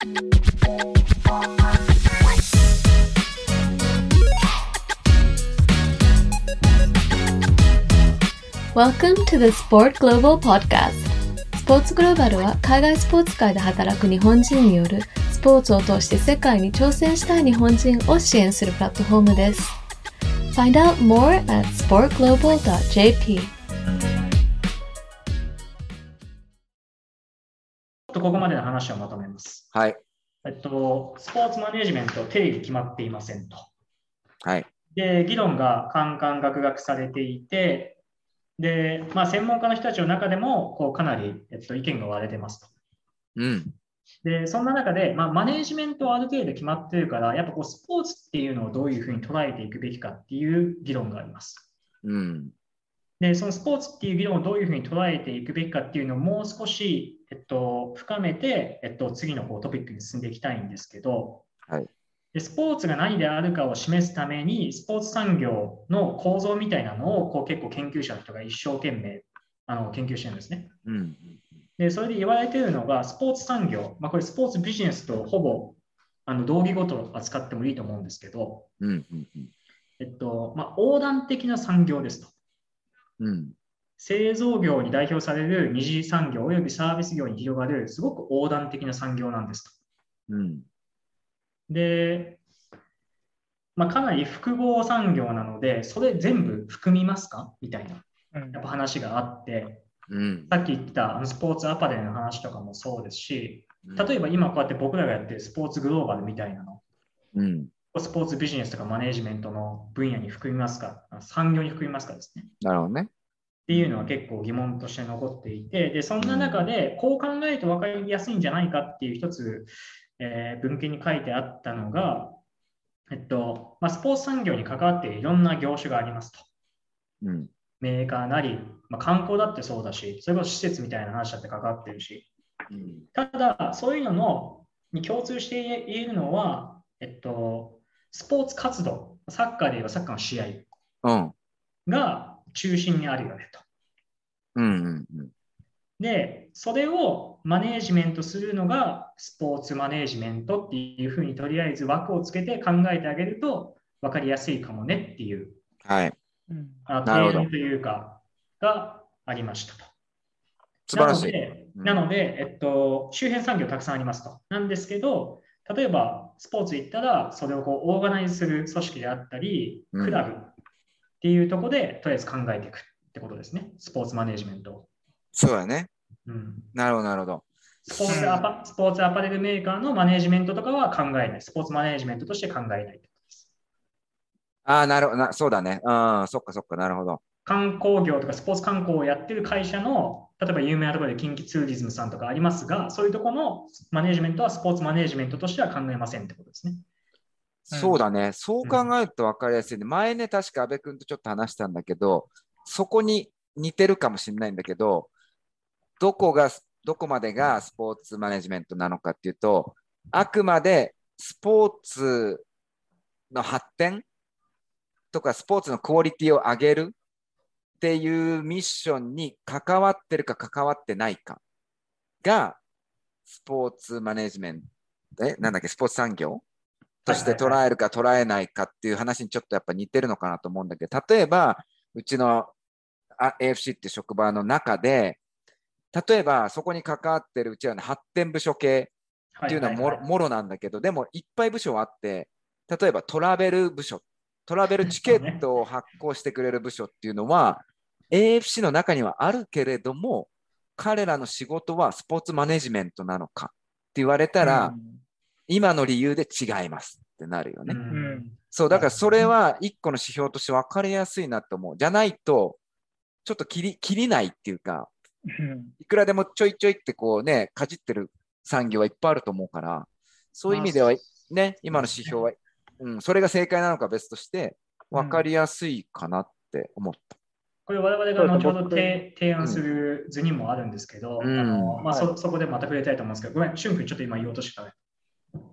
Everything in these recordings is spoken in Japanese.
Welcome to the Sport Global Podcast. スポーツグローバルは海外スポーツ界で働く日本人によるスポーツを通して世界に挑戦したい日本人を支援するプラットフォームです。Find out more at sportglobal.jp とここまでの話をまとめます。はい。えっと、スポーツマネジメント定義決まっていませんと。はい。で、議論がカンカンガクガクされていて、で、まあ、専門家の人たちの中でもこうかなり、えっと、意見が割れてますと。うん。で、そんな中で、まあ、マネジメントはある程度決まっているから、やっぱこうスポーツっていうのをどういうふうに捉えていくべきかっていう議論があります。うん。で、そのスポーツっていう議論をどういうふうに捉えていくべきかっていうのをもう少し、えっと、深めて、えっと、次のこうトピックに進んでいきたいんですけど、はいでスポーツが何であるかを示すために、スポーツ産業の構造みたいなのをこう結構研究者の人が一生懸命あの研究してるんですね。うん。で、それで言われているのが、スポーツ産業、まあ、これスポーツビジネスとほぼあの同義語と扱ってもいいと思うんですけど、うん。うん。えっとまあ、横断的な産業ですと。うん。製造業に代表される二次産業およびサービス業に広がるすごく横断的な産業なんですと。うん。で、まあ、かなり複合産業なので、それ全部含みますか？みたいなうんやっぱ話があって、うん。さっき言ったあのスポーツアパレルの話とかもそうですし、例えば今こうやって僕らがやってるスポーツグローバルみたいなの、うん。スポーツビジネスとかマネジメントの分野に含みますか、産業に含みますかですね。なるほどね。っていうのは結構疑問として残っていて、でそんな中でこう考えると分かりやすいんじゃないかっていう一つ、えー文献に書いてあったのが、えっとまあ、スポーツ産業に関わっていろんな業種がありますと。うん。メーカーなり、まあ、観光だってそうだし、それこそ施設みたいな話だって関わってるし、うん。ただ、そういうののに共通して言えるのは、えっと、スポーツ活動、サッカーで言えばサッカーの試合うん。が中心にあるよねと。うん。うん。で、それをマネージメントするのがスポーツマネージメントっていうふうにとりあえず枠をつけて考えてあげると分かりやすいかもねっていうはい。うんあのなるほど提案というかがありましたと。素晴らしい。なので、うんなのでえっと、周辺産業たくさんありますと。なんですけど、例えばスポーツ行ったら、それをこうオーガナイズする組織であったり、うんクラブっていうところで、とりあえず考えていくってことですね。スポーツマネージメントを。そうだね。うんなるほど、なるほど。スポーツアパスポーツアパレルメーカーのマネージメントとかは考えない。スポーツマネージメントとして考えない。ああ、なるほどな。そうだね。うん。そっかそっか。なるほど。観光業とかスポーツ観光をやってる会社の、例えば有名なところで近畿ツーリズムさんとかありますが、そういうところのマネージメントはスポーツマネージメントとしては考えませんってことですね。そうだね。そう考えると分かりやすいね。前ね、確か安部君とちょっと話したんだけど、そこに似てるかもしれないんだけど、どこが、どこまでがスポーツマネジメントなのかっていうと、あくまでスポーツの発展とかスポーツのクオリティを上げるっていうミッションに関わってるか関わってないかがスポーツマネジメント、え、なんだっけ、スポーツ産業として捉えるか捉えないかっていう話にちょっとやっぱ似てるのかなと思うんだけど、例えば、うちのあ AFC って職場の中で、例えばそこに関わってるうちは、ね、発展部署系っていうのはもろ,、もろなんだけど、でもいっぱい部署あって、例えばトラベル部署、トラベルチケットを発行してくれる部署っていうのは、AFC の中にはあるけれども、彼らの仕事はスポーツマネジメントなのかって言われたら、今の理由で違いますってなるよね。うんうんそう、だからそれは一個の指標として分かりやすいなと思う。じゃないと、ちょっと切り切りないっていうか、うんいくらでもちょいちょいってこうね、かじってる産業はいっぱいあると思うから、そういう意味ではまあね、今の指標は、うん、それが正解なのか別として、分かりやすいかなって思った。これ我々が後ほど僕提提案する図にもあるんですけど、うんあのまあ、はいそそこでまた触れたいと思うんですけど、ごめん、しゅん君ちょっと今言おうとしてたね。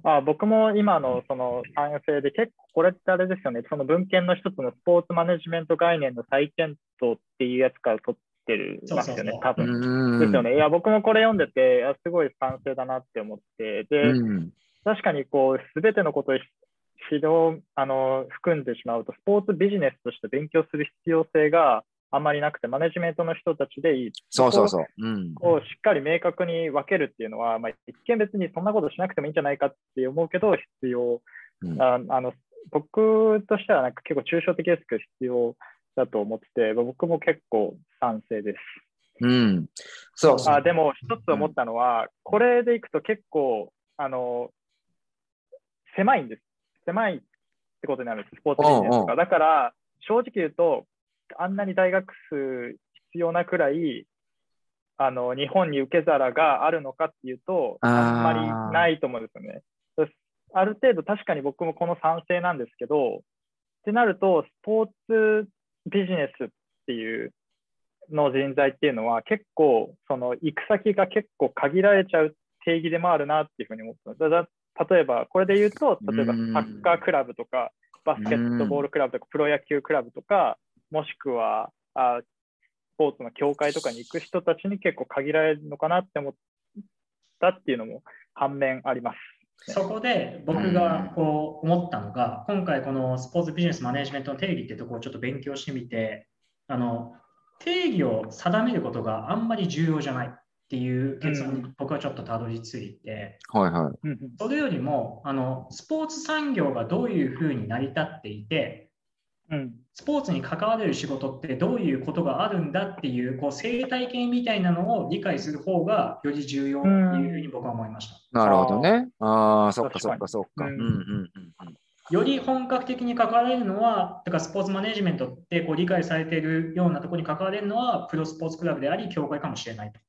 あ僕も今のその賛成で結構これってあれですよね、その文献の一つのスポーツマネジメント概念の再検討っていうやつから取っってるますよね多分。ん。ですよね。いや、僕もこれ読んでて、すごい賛成だなって思って、で、うん。確かにこう、すべてのことを指導あの含んでしまうと、スポーツビジネスとして勉強する必要性があんまりなくて、マネジメントの人たちでいい。そうそうそう。うん。こをしっかり明確に分けるっていうのは、まあ、一見別にそんなことしなくてもいいんじゃないかって思うけど、必要。うんああの僕としてはなんか結構抽象的ですけど、必要だと思ってて、僕も結構賛成です。うん。そう。あでも、一つ思ったのは、これでいくと結構、あの、狭いんです。狭いってことになるんです、スポーツビジネスうんうんが。だから、正直言うと、あんなに大学数必要なくらい、あの日本に受け皿があるのかっていうと、あんまりないと思うんですよね。ある程度、確かに僕もこの賛成なんですけど、ってなると、スポーツビジネスっていうの人材っていうのは、結構、その行く先が結構限られちゃう定義でもあるなっていうふうに思ってます。例えば、これで言うと、例えばサうんッカークラブとか、バスケットボールクラブとか、プロ野球クラブとか、もしくはあスポーツの協会とかに行く人たちに結構限られるのかなって思ったっていうのも反面あります。そこで僕がこう思ったのが、今回このスポーツビジネスマネジメントの定義っていうところをちょっと勉強してみて、あの定義を定めることがあんまり重要じゃないっていう結論に僕はちょっとたどり着いて、はいはい。それよりもあのスポーツ産業がどういうふうに成り立っていて、うんスポーツに関われる仕事ってどういうことがあるんだっていうこう生態系みたいなのを理解する方がより重要っていうふうに僕は思いました。なるほどね。ああ、そっかそっ確かそっか。ううんんうんうんより本格的に関われるのは、だからスポーツマネジメントってこう理解されているようなところに関われるのは、プロスポーツクラブであり、協会かもしれないと。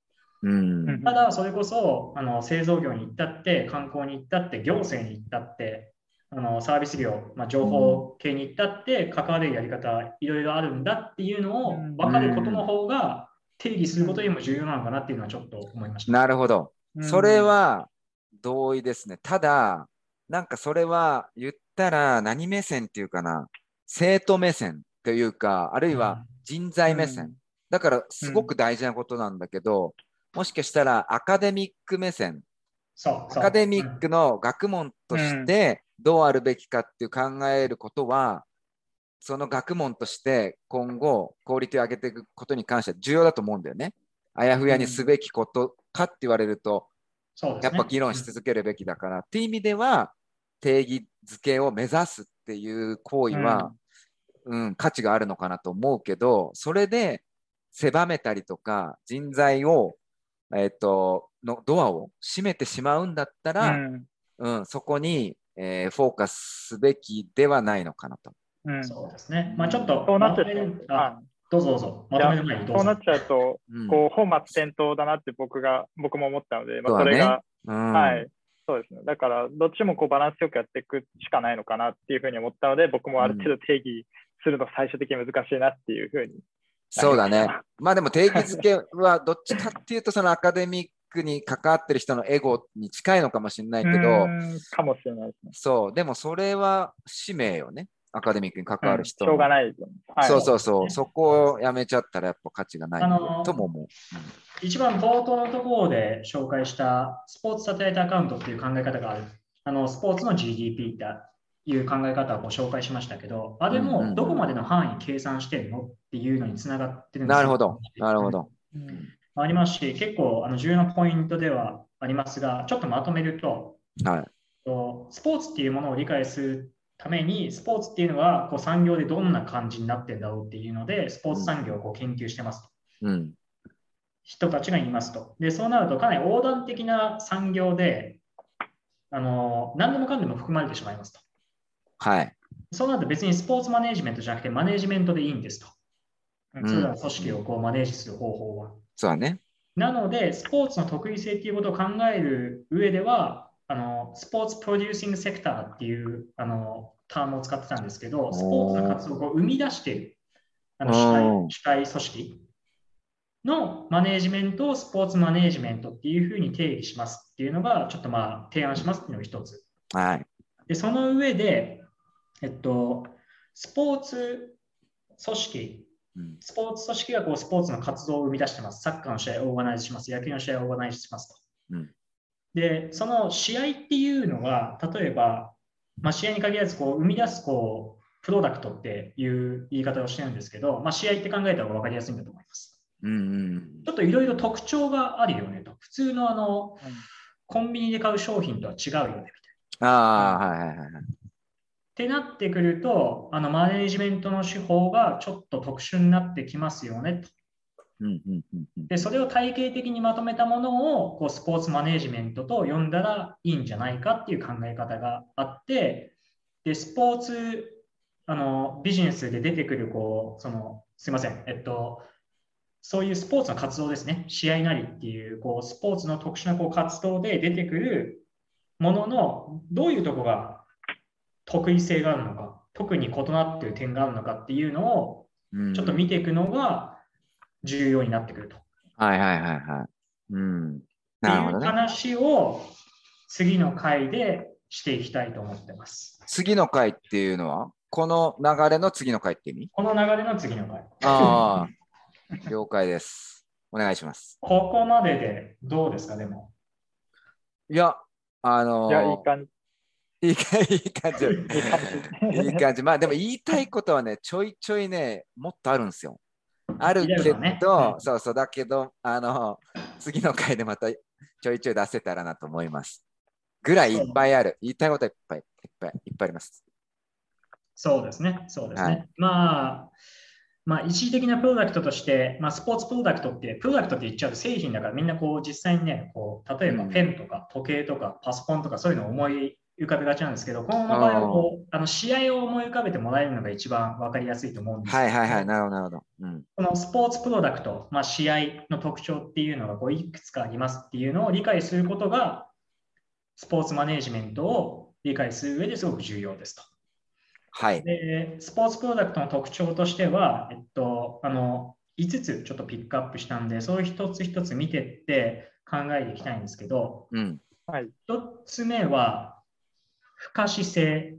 うん。うんただ、それこそあの製造業に行ったって、観光に行ったって、行政に行ったって、あのサービス業、まあ、情報系に行ったって、関われるやり方、いろいろあるんだっていうのをうん。分かることの方が、定義することよりも重要なのかなっていうのはちょっと思いました。なるほど。それは同意ですね。ただ、なんかそれは言ったら何目線っていうかな、生徒目線というか、あるいは人材目線。だからすごく大事なことなんだけど、もしかしたらアカデミック目線、そうそう。アカデミックの学問としてどうあるべきかっていう考えることは、その学問として今後クオリティを上げていくことに関しては重要だと思うんだよね。あやふやにすべきことかって言われると、そうですね。やっぱ議論し続けるべきだから、っていう意味では定義づけを目指すっていう行為は、うん。価値があるのかなと思うけどそれで狭めたりとか人材を、えっとのドアを閉めてしまうんだったうら、ん。うんそこに、えーフォーカスすべきではないのかなと。うんそうですね。まあちょっとそうなっちゃうまとああどうぞどうぞ。まとめる前にどうぞそうなっ。ちゃうと、うんこう本末転倒だなって僕が僕も思ったので、まあ、それが、うんはい、そうですね。だから、どっちもこうバランスよくやっていくしかないのかなっていうふうに思ったので、僕もある程度定義するの最終的に難しいなっていうふうに。そうだね。まあでも定義づけはどっちかっていうとそのアカデミックに関わってる人のエゴに近いのかもしれないけど、かもしれないですね。そう、でもそれは使命よね。アカデミックに関わる人の。しょうがないですよね。はい、そうそうそう、ねそこをやめちゃったらやっぱ価値がないあのーとも思う。一番冒頭のところで紹介したスポーツサテライトアカウントっていう考え方がある。あのスポーツの GDP っていう考え方をご紹介しましたけど、あれうんうんうんもどこまでの範囲計算してるのっていうのにつながってるんですよなるほど、なるほ。ど。うんありますし、結構あの重要なポイントではありますが、ちょっとまとめると、はい。とスポーツっていうものを理解するために、スポーツっていうのはこう産業でどんな感じになってるんだろうっていうので、スポーツ産業をこう研究してますと。うん。人たちがいますと。で、そうなるとかなり横断的な産業で、あの何でもかんでも含まれてしまいますと。はい。そうなると別にスポーツマネジメントじゃなくてマネジメントでいいんですと。うんそれらの組織をこうマネージする方法は。そうだね。なので、スポーツの得意性っていうことを考える上では、あのスポーツプロデューシングセクターっていうあのタームを使ってたんですけど、スポーツの活動を生み出しているあの主うん体組織のマネージメントをスポーツマネージメントっていうふうに定義しますっていうのが、ちょっとまあ提案しますっていうのが一つ。はい。で、その上で、えっと、スポーツ組織うんスポーツ組織がこうスポーツの活動を生み出してます。サッカーの試合をオーガナイズします。野球の試合をオーガナイズしますと。うんで、その試合っていうのが、例えば、まあ、試合に限らずこう生み出すこうプロダクトっていう言い方をしてるんですけど、まあ、試合って考えた方が分かりやすいんだと思います。うんうんちょっといろいろ特徴があるよねと。普通のあのコンビニで買う商品とは違うよねみたいな。ああ、はいはいはいはい。ってなってくると、あのマネジメントの手法がちょっと特殊になってきますよねと。うんうんうんうんで、それを体系的にまとめたものをこうスポーツマネジメントと呼んだらいいんじゃないかっていう考え方があって、で、スポーツあのビジネスで出てくる、こう、その、すいません、えっと、そういうスポーツの活動ですね、試合なりっていう、こう、スポーツの特殊なこう活動で出てくるものの、どういうとこが得意性があるのか、特に異なっている点があるのかっていうのを、うんちょっと見ていくのが重要になってくると。はいはいはいはい。うん。っていうなるほどね。話を次の回でしていきたいと思ってます。次の回っていうのは？この流れの次の回って意味？この流れの次の回。ああ、了解です。お願いします。ここまででどうですか、でも。いや、あのいや、いい感じ。いい感じ。いい感じ。いい感じ。まあでも言いたいことはね、ちょいちょいね、もっとあるんですよ。あるけど、うんそうそう、だけど、あの、次の回でまたちょいちょい出せたらなと思います。ぐらいいっぱいある。言いたいことはいっぱいいっぱいいっぱいあります。そうですね。そうですね。はいまあ、まあ、一時的なプロダクトとして、まあ、スポーツプロダクトって、プロダクトって言っちゃうと製品だからみんなこう実際にね、こう例えばうんペンとか時計とかパソコンとかそういうのを思い浮かべがちなんですけど、この場合はこうあの試合を思い浮かべてもらえるのが一番分かりやすいと思うんですけどはいはいはい、なるほど、なるほど。うん。このスポーツプロダクト、まあ、試合の特徴っていうのがこういくつかありますっていうのを理解することが、スポーツマネジメントを理解する上ですごく重要ですと。はい。で、スポーツプロダクトの特徴としては、えっと、あの、5つちょっとピックアップしたんで、そういう一つ一つ見てって考えていきたいんですけど、うん。はい。1つ目は、不可視性。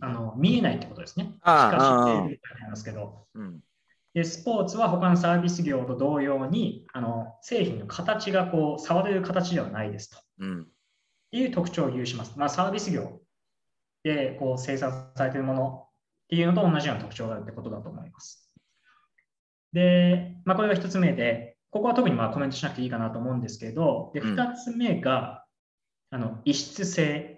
あの見えないってことですね。不可視性みたいなんですけど、うん。で、スポーツは他のサービス業と同様に、あの製品の形がこう触れる形ではないですと。うん。っていう特徴を有します。まあ、サービス業でこう生産されているものっていうのと同じような特徴があるってことだと思います。で、まあ、これが一つ目で、ここは特にまあコメントしなくていいかなと思うんですけど、でうん二つ目が、あの異質性、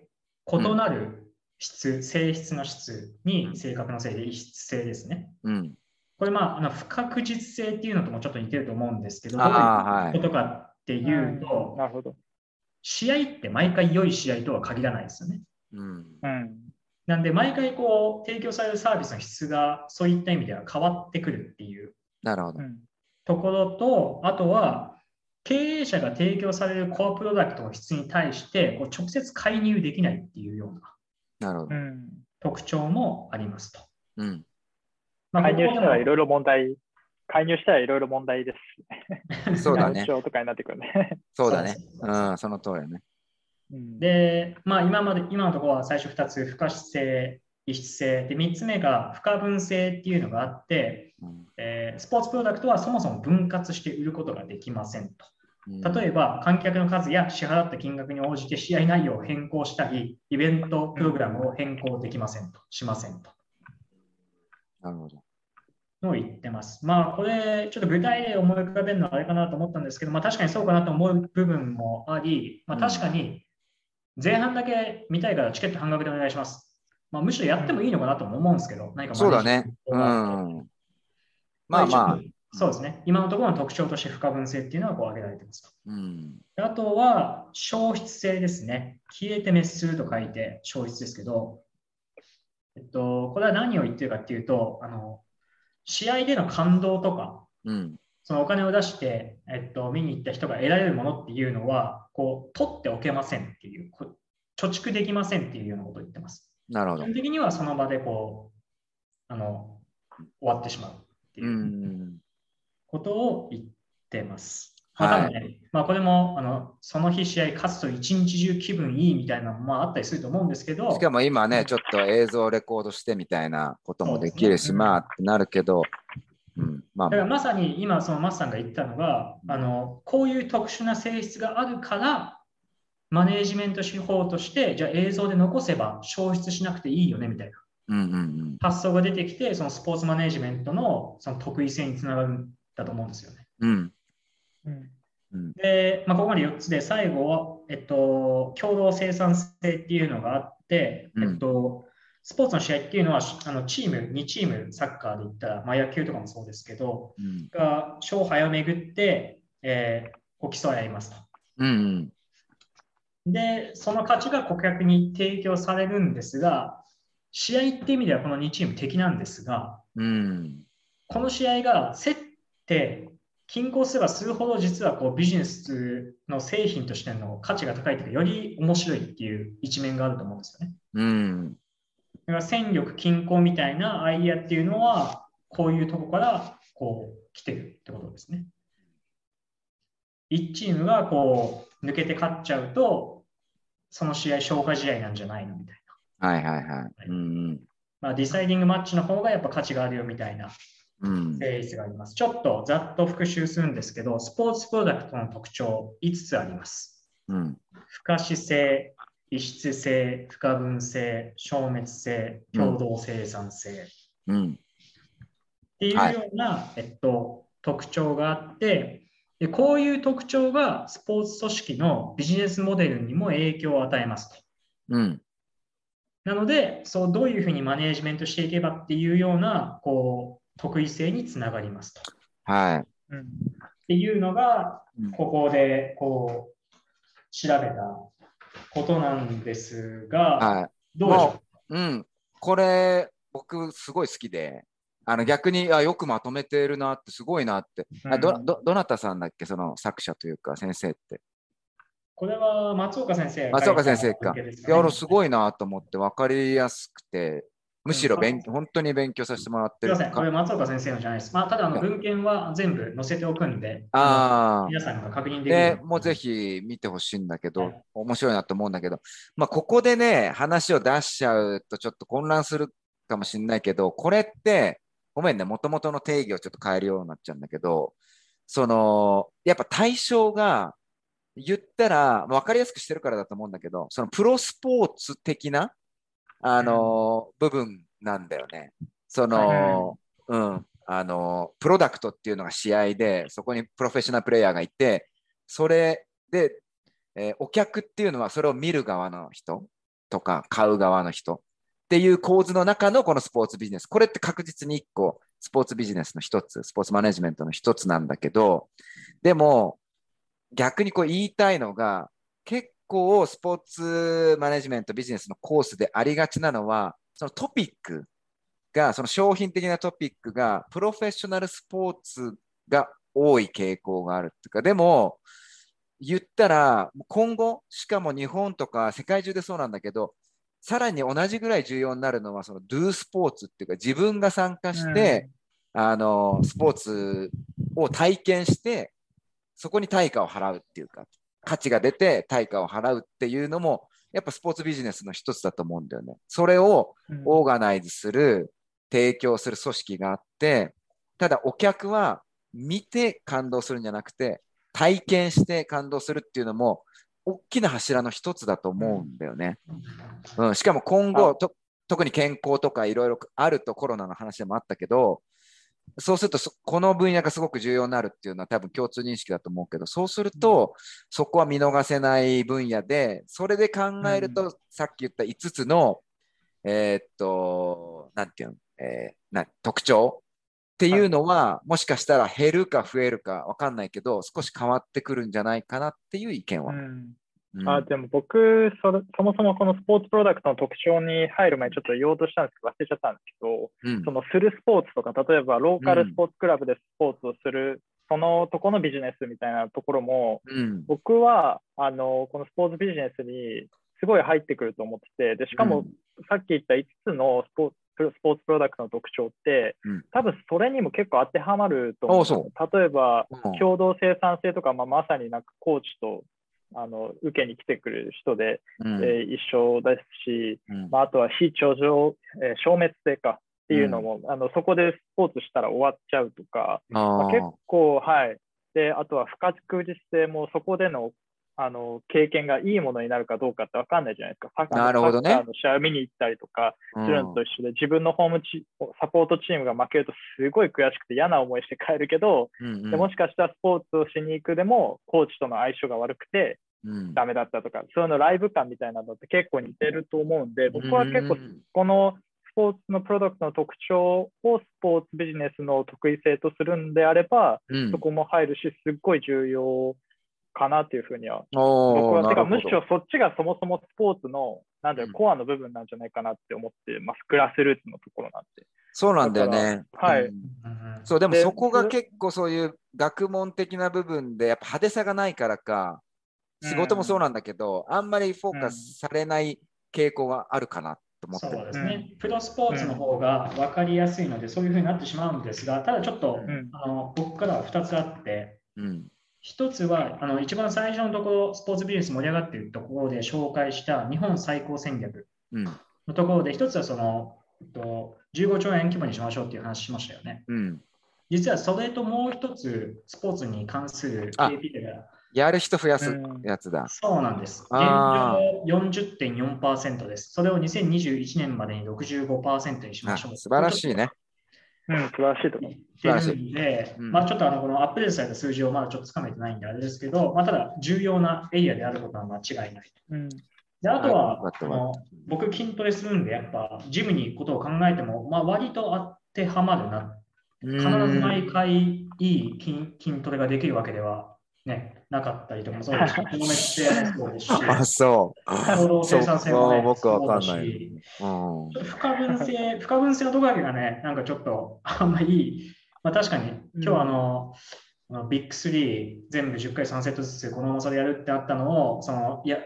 異なる質、性質の質に性格の性で異質性ですね。うん。これ、まあ、あの不確実性っていうのともちょっと似てると思うんですけど、どうい。いうことかっていうと、なるほど。試合って毎回良い試合とは限らないですよね。うん。うん。なんで、毎回こう提供されるサービスの質がそういった意味では変わってくるっていうなるほどう。ん。ところと、あとは経営者が提供されるコアプロダクトの質に対してこう直接介入できないっていうようななるほど。うん。特徴もありますと。うん。まあ介入したらいろいろ問題、介入したらいろいろ問題です。そうだねとかになってくるね。そうだねそうです。うん、その通りだね。うん、で、まあ、今まで今のところは最初2つ、不可視性、異質性で、3つ目が不可分性っていうのがあって、うんえースポーツプロダクトはそもそも分割して売ることができませんと。うん例えば、観客の数や支払った金額に応じて試合内容を変更したり、イベントプログラムを変更できませんと、しませんと。なるほど。のを言ってます。まあ、これ、ちょっと具体例を思い浮かべるのはあれかなと思ったんですけど、まあ、確かにそうかなと思う部分もあり、まあ、確かに前半だけ見たいからチケット半額でお願いします。まあ、むしろやってもいいのかなとも思うんですけど、何かそうだね。うん。まあまあ。そうですね。今のところの特徴として不可分性っていうのはこう挙げられてますと。うん。あとは、消失性ですね。消えて滅すると書いて消失ですけど、えっと、これは何を言ってるかっていうと、あの、試合での感動とか、うん。そのお金を出して、えっと、見に行った人が得られるものっていうのは、こう、取っておけませんっていう、貯蓄できませんっていうようなことを言ってます。なるほど。基本的にはその場でこう、あの、終わってしまうってう。いうんことを言ってます。まあ、はいまあ、これも、あの、その日試合勝つと一日中気分いいみたいなのもまああったりすると思うんですけど、しかも今ね、ちょっと映像レコードしてみたいなこともできるし、ねまあってなるけど、うん。まあだからまさに今、そのマスさんが言ったのが、あのこういう特殊な性質があるから、マネージメント手法として、じゃあ映像で残せば消失しなくていいよねみたいなうんうんうん。発想が出てきて、そのスポーツマネージメントのその得意性につながるんだと思うんですよね。うん。うんで、まあ、ここまで4つで、最後は、えっと、共同生産性っていうのがあって、うんえっと、スポーツの試合っていうのは、あのチーム、2チーム、サッカーで言ったら、まあ、野球とかもそうですけど、うんが勝敗をめぐって、えー競い合いますと。うんで、その価値が顧客に提供されるんですが、試合っていう意味ではこの2チーム敵なんですが、うん。この試合が競って、均衡すればするほど実はこうビジネスの製品としての価値が高いというか、より面白いっていう一面があると思うんですよね。うん。だから戦力均衡みたいなアイディアっていうのは、こういうとこからこう来てるってことですね。1チームがこう抜けて勝っちゃうと、その試合消化試合なんじゃないのみたいな。はいはいはい。うんまあ、ディサイディングマッチの方がやっぱ価値があるよみたいなうん。性質があります。ちょっとざっと復習するんですけど、スポーツプロダクトの特徴5つあります。うん。不可視性、異質性、不可分性、消滅性、共同生産性。うん。っていうような、えっと、特徴があってで、こういう特徴がスポーツ組織のビジネスモデルにも影響を与えますと。うん。なので、そうどういうふうにマネージメントしていけばっていうようなこう得意性につながりますと。っはい。うんていうのがうん、ここでこう調べたことなんですが、はい。どうでしょう？ん。これ、僕、すごい好きで、あの逆にあよくまとめてるなって、すごいなって。あどどどなたさんだっけ、その作者というか、先生って。うこれは松岡先生が松岡先生か。いや、俺すい。ごいなと思って、分かりやすくて、むしろ勉うん。本当に勉強させてもらってるすみません、これ松岡先生のじゃないです。まあ、ただあの文献は全部載せておくんで、ああ。皆さんが確認できるでよ、もうぜひ見てほしいんだけど、はい。面白いなと思うんだけど、まあ、ここでね、話を出しちゃうとちょっと混乱するかもしれないけど、これって、ごめんね、もともとの定義をちょっと変えるようになっちゃうんだけど、その、やっぱ対象が、言ったら、分かりやすくしてるからだと思うんだけど、そのプロスポーツ的な、あの、部分なんだよね。その、うん、あの、プロダクトっていうのが試合で、そこにプロフェッショナルプレイヤーがいて、それで、えーお客っていうのはそれを見る側の人とか買う側の人っていう構図の中のこのスポーツビジネス。これって確実に一個スポーツビジネスの一つ、スポーツマネジメントの一つなんだけど、でも逆にこう言いたいのが結構スポーツマネジメントビジネスのコースでありがちなのは、そのトピックが、その商品的なトピックがプロフェッショナルスポーツが多い傾向があるっていうか、でも、言ったら、今後、しかも日本とか世界中でそうなんだけど、さらに同じぐらい重要になるのは、その Do スポーツっていうか、自分が参加して、あの、スポーツを体験して、そこに対価を払うっていうか、価値が出て対価を払うっていうのも、やっぱスポーツビジネスの一つだと思うんだよね。それをうんオーガナイズする、提供する組織があって、ただお客は見て感動するんじゃなくて、体験して感動するっていうのも、大きな柱の一つだと思うんだよね。うん、しかも今後と、特に健康とかいろいろあるとコロナの話でもあったけど、そうするとそこの分野がすごく重要になるっていうのは多分共通認識だと思うけど、そうすると、そこは見逃せない分野で、それで考えると、さっき言った5つの、えーっと、なんていうの、えーな特徴っていうのは、もしかしたら減るか増えるかわかんないけど、少し変わってくるんじゃないかなっていう意見は。うんうんあでも僕それ、そもそもこのスポーツプロダクトの特徴に入る前にちょっと言おうとしたんですけど、忘れちゃったんですけど、うん。そのするスポーツとか、例えばローカルスポーツクラブでスポーツをする、そのとこのビジネスみたいなところも、うん。僕はあのこのスポーツビジネスにすごい入ってくると思ってて、でしかも、うん。さっき言った5つのスポスポーツプロダクトの特徴って、うん。多分それにも結構当てはまると思う。例えば、うん。共同生産性とか、まあ、まさになんかコーチとあの受けに来てくれる人で、うん。えー一緒ですし、うん。まあ、あとは非頂上、えー消滅性か、っていうのも、あのそこでスポーツしたら終わっちゃうとか、まあ、あ結構、はい。で、あとは不確実性もそこでのあの経験がいいものになるかどうかって分かんないじゃないですか。サッカーの試合を見に行ったりとかあ、するのと一緒で、自分のホームチサポートチームが負けるとすごい悔しくて嫌な思いして帰るけど、うんうん。でもしかしたらスポーツをしに行くでも、コーチとの相性が悪くてうん。ダメだったとか、そういうのライブ感みたいなのって結構似てると思うんで、僕は結構うんこのスポーツのプロダクトの特徴をスポーツビジネスの得意性とするんであれば、うん。そこも入るし、すっごい重要かなっていうふうには、僕は、てかむしろそっちがそもそもスポーツの、なんだろうんう、コアの部分なんじゃないかなって思ってます。グラスルーツのところなんて。そうなんだよね。はいうんうんそう、でもでそこがそ結構そういう学問的な部分で、やっぱ派手さがないからか、仕事もそうなんだけど、あんまりフォーカスされない傾向があるかなと思ってそうる。ですね、プロスポーツの方が分かりやすいので、そういうふうになってしまうんですが、ただちょっと、うんあの僕からは2つあって、うん。一つはあの一番最初のところ、スポーツビジネス盛り上がっているところで紹介した日本最高戦略うん。のところで、一つはその、えっと、15兆円規模にしましょうっていう話しましたよね。うん。実はそれともう一つ、スポーツに関するあ KPI がやる人増やすうんやつだ。そうなんです。現あ状40.4%です。それを2021年までに65%にしまあしょう。素晴らしいね。うん、素晴らしいと思う。で、うんまあちょっとあのこのアップデートされた数字をまだちょっとつかめてないんであれですけど、まあ、ただ重要なエリアであることは間違いない。うん。であとは、はいあの僕筋トレするんで、やっぱジムに行くことを考えても、まあ、割と当てはまるな。必ず毎回いい筋筋トレができるわけでは、ね、なかったりとかもそうです。し、筋肉性もそうですし、あ、そう。行動生産性もねそう僕はわかんない。そうん。不可分性、不可分性のところだけがね、なんかちょっと あんまいい。まあ確かに、今日あの、あのビッグ3全部10回3セットずつこの重さでやるってあったのを、その、いや、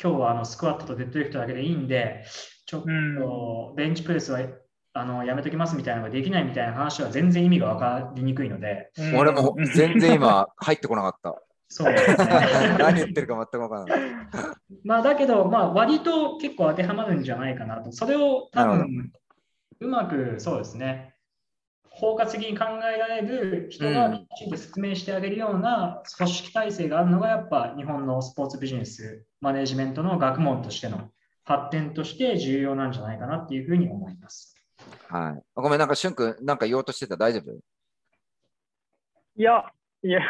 今日はあのスクワットとデッドリフトだけでいいんで、ちょっとベンチプレスはあのやめときますみたいなのができないみたいな話は全然意味が分かりにくいので、うん。俺も全然今入ってこなかった。そうね。何言ってるか全くわからない。まあだけど、まあ割と結構当てはまるんじゃないかなと。それを多分、うまくそうですね、包括的に考えられる人がうんきちんと説明してあげるような組織体制があるのが、やっぱ日本のスポーツビジネスマネジメントの学問としての発展として重要なんじゃないかなっていうふうに思います。はい。ごめん、なんか、しゅんくん、なんか言おうとしてた？大丈夫？いや、いや、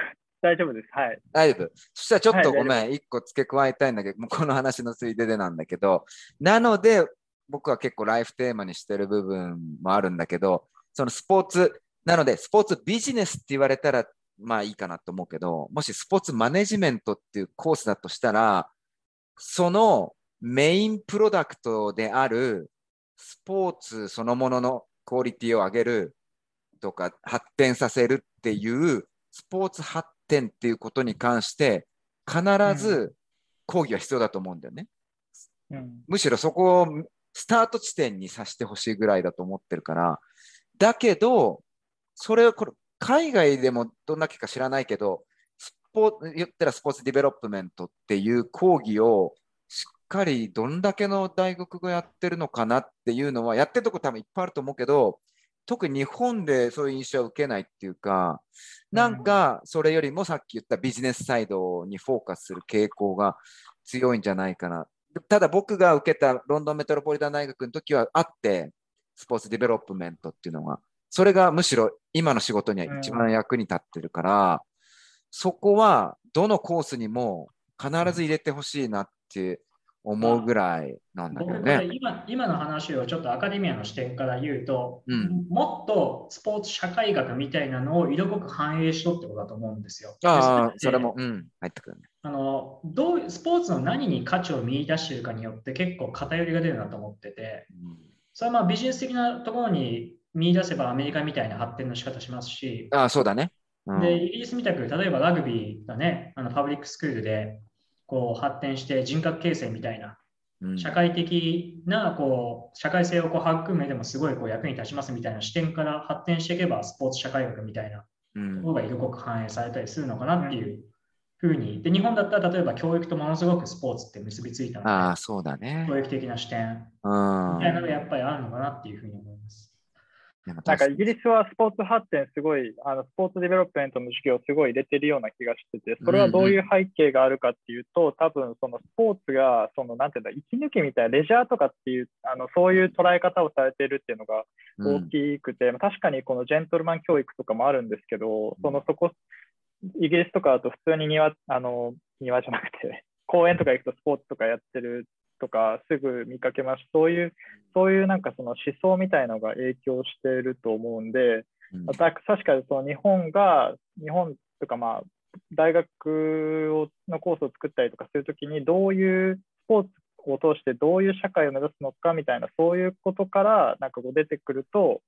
大丈夫です。はい。大丈夫。そしたらちょっとはいごめん、一個付け加えたいんだけど、もうこの話のついででなんだけど、なので、僕は結構ライフテーマにしてる部分もあるんだけど、そのスポーツ、なので、スポーツビジネスって言われたら、まあいいかなと思うけど、もしスポーツマネジメントっていうコースだとしたら、そのメインプロダクトであるスポーツそのもののクオリティを上げるとか発展させるっていうスポーツ発展っていうことに関して必ず講義は必要だと思うんだよね。うん。むしろそこをスタート地点にさせてほしいぐらいだと思ってるから。だけど、それをこれ海外でもどんだけか知らないけど、スポー言ったら sports development っていう講義をしっかりどんだけの大学がやってるのかなっていうのは、やってるとこ多分いっぱいあると思うけど、特に日本でそういう印象は受けないっていうか、なんかそれよりもさっき言ったビジネスサイドにフォーカスする傾向が強いんじゃないかな。ただ僕が受けたロンドンメトロポリタン大学の時はあって、 sports development っていうのが、それがむしろ今の仕事には一番役に立ってるから、そこはどのコースにも必ず入れてほしいなって思うぐらいなんだけどね。今今の話をちょっとアカデミアの視点から言うと、うんもっとスポーツ社会学みたいなのを色濃く反映しとってことだと思うんですよ。ああで、それも、うん、入ってくるね。あのどうスポーツの何に価値を見出しているかによって結構偏りが出るなと思ってて、それはまあビジネス的なところに見出せばアメリカみたいな発展の仕方しますし、ああ、そうだね。うんでイギリスみたく例えばラグビーがね、あのパブリックスクールでこう発展して人格形成みたいなうん社会的なこう社会性をこう育む上でもすごいこう役に立ちますみたいな視点から発展していけばスポーツ社会学みたいなうんところが色濃く反映されたりするのかなっていうふうに。で、日本だったら例えば教育とものすごくスポーツって結びついたので、ああ、そうだね。教育的な視点うんみたいなのがやっぱりあるのかなっていうふうに思います。なんかイギリスはスポーツ発展すごい、あのスポーツデベロップメントの授業すごい入れてるような気がしてて、それはどういう背景があるかっていうと、多分そのスポーツが、そのなんていうんだ、息抜きみたいなレジャーとかっていう、あのそういう捉え方をされてるっていうのが大きくて、確かにこのジェントルマン教育とかもあるんですけど、そのそこ、イギリスとかだと普通に庭、あの、庭じゃなくて、公園とか行くとスポーツとかやってるとかすぐ見かけますそういうそういうなんかその思想みたいのが影響していると思うんで、うん、確かにその日本が日本とかまあ大学をのコースを作ったりとかするときにどういうスポーツを通してどういう社会を目指すのかみたいなそういうことからなんかこう出てくると、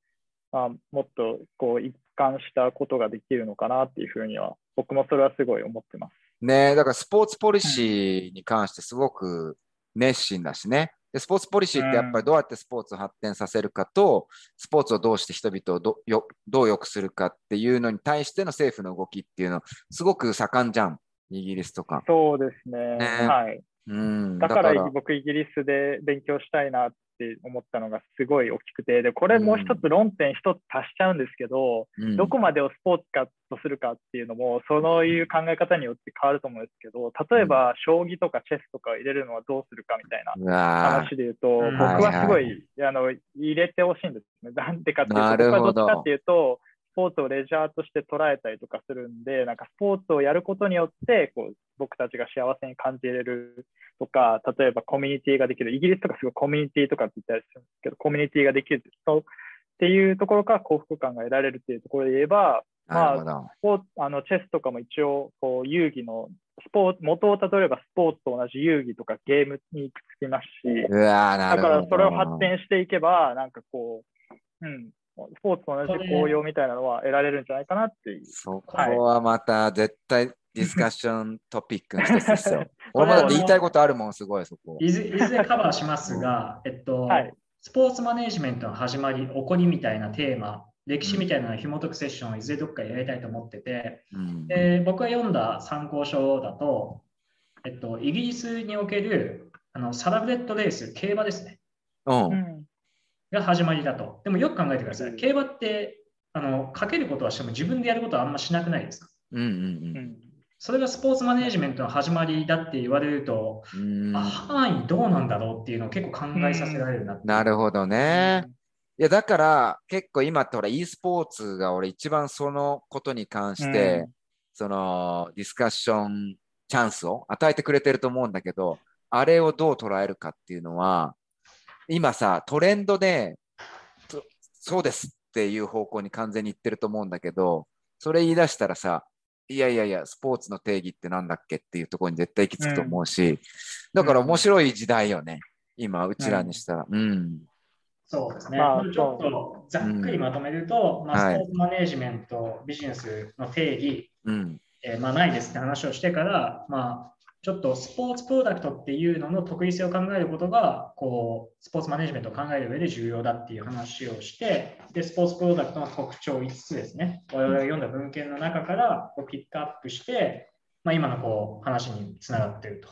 まあ、もっとこう一貫したことができるのかなっていうふうには僕もそれはすごい思ってます。ねだからスポーツポリシーに関してすごく熱心だしね。でスポーツポリシーってやっぱりどうやってスポーツを発展させるかと、スポーツをどうして人々をどよどう良くするかっていうのに対しての政府の動きっていうの、すごく盛んじゃん、イギリスとか。そうですね。ねはい。うん、だから。僕、イギリスで勉強したいなっって思ったのがすごい大きくて、で、これもう一つ論点一つ足しちゃうんですけど、うん、どこまでをスポーツかとするかっていうのも、そういう考え方によって変わると思うんですけど、例えば、将棋とかチェスとか入れるのはどうするかみたいな話で言うと、僕はすごい、はい。はい、あの入れてほしいんですね。なんでかっていうと、僕はどっちかっていうと、スポーツをレジャーとして捉えたりとかするんで、なんかスポーツをやることによってこう僕たちが幸せに感じれるとか、例えばコミュニティができる、イギリスとかすごいコミュニティとかって言ったりするんですけど、コミュニティができるっていうところから幸福感が得られるっていうところで言えば、まあ、スポあのチェスとかも一応こう遊戯のスポーツ元をたどればスポーツと同じ遊戯とかゲームにくっつきますしだからそれを発展していけばなんかこう、うん、スポーツと同じ効用みたいなのは得られるんじゃないかなっていう。そこはまた絶対ディスカッショントピックの一つですよ。俺もだって言いたいことあるもん、すごいそこ。いずいずれカバーしますが、えっと、はい、スポーツマネジメントの始まり、起こりみたいなテーマ、歴史みたいなのを紐解くセッションをいずれどっかやりたいと思ってて、うん、で僕が読んだ参考書だと、えっと、イギリスにおけるあのサラブレッドレース、競馬ですね。うん、が始まりだと。でもよく考えてください。競馬ってあのかけることはしても自分でやることはあんましなくないですか、うんうんうん。それがスポーツマネジメントの始まりだって言われると、あ範囲どうなんだろうっていうのを結構考えさせられるななるほどね。いやだから結構今ってほら e スポーツが俺一番そのことに関して、そのディスカッションチャンスを与えてくれてると思うんだけど、あれをどう捉えるかっていうのは、今さ、トレンドで、そうですっていう方向に完全にいってると思うんだけど、それ言い出したらさ、いやいやいや、スポーツの定義ってなんだっけっていうところに絶対行き着くと思うし、うん、だから面白い時代よね、今、うちらにしたら。うん。うん、そうですね。まあ、ちょっとざっくりまとめると、うん、まあ、スポーツマネジメント、はい、ビジネスの定義、うんえー、まあ、ないですって話をしてから、まあ、ちょっとスポーツプロダクトっていうのの得意性を考えることが、こう、スポーツマネジメントを考える上で重要だっていう話をして、で、スポーツプロダクトの特徴5つですね、我々が読んだ文献の中からこうピックアップして、まあ、今のこう話につながっていると。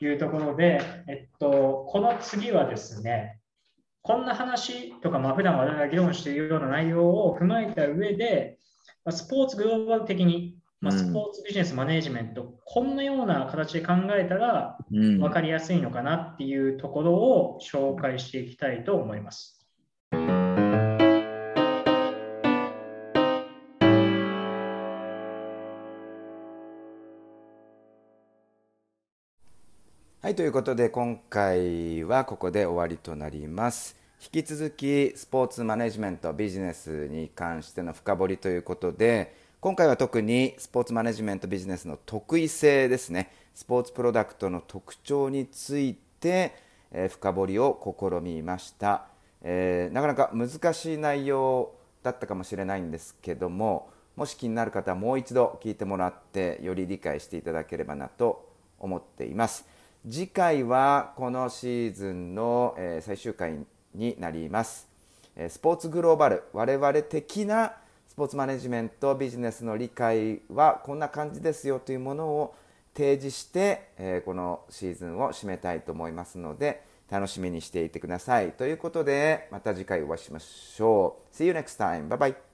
いうところで、えっと、この次はですね、こんな話とか、まあ、普段我々が議論しているような内容を踏まえた上で、スポーツグローバル的にまあ、スポーツビジネスマネジメント、うん、こんなような形で考えたら分かりやすいのかなっていうところを紹介していきたいと思います。はい、ということで今回はここで終わりとなります。引き続きスポーツマネジメントビジネスに関しての深掘りということで今回は特にスポーツマネジメントビジネスの得意性ですね。スポーツプロダクトの特徴について、えー、深掘りを試みました、えー、なかなか難しい内容だったかもしれないんですけどももし気になる方はもう一度聞いてもらってより理解していただければなと思っています。次回はこのシーズンの、え、最終回になります。スポーツグローバル我々的なスポーツマネジメントビジネスの理解はこんな感じですよというものを提示して、えー、このシーズンを締めたいと思いますので楽しみにしていてください。ということで、また次回お会いしましょう。See you next time. Bye bye.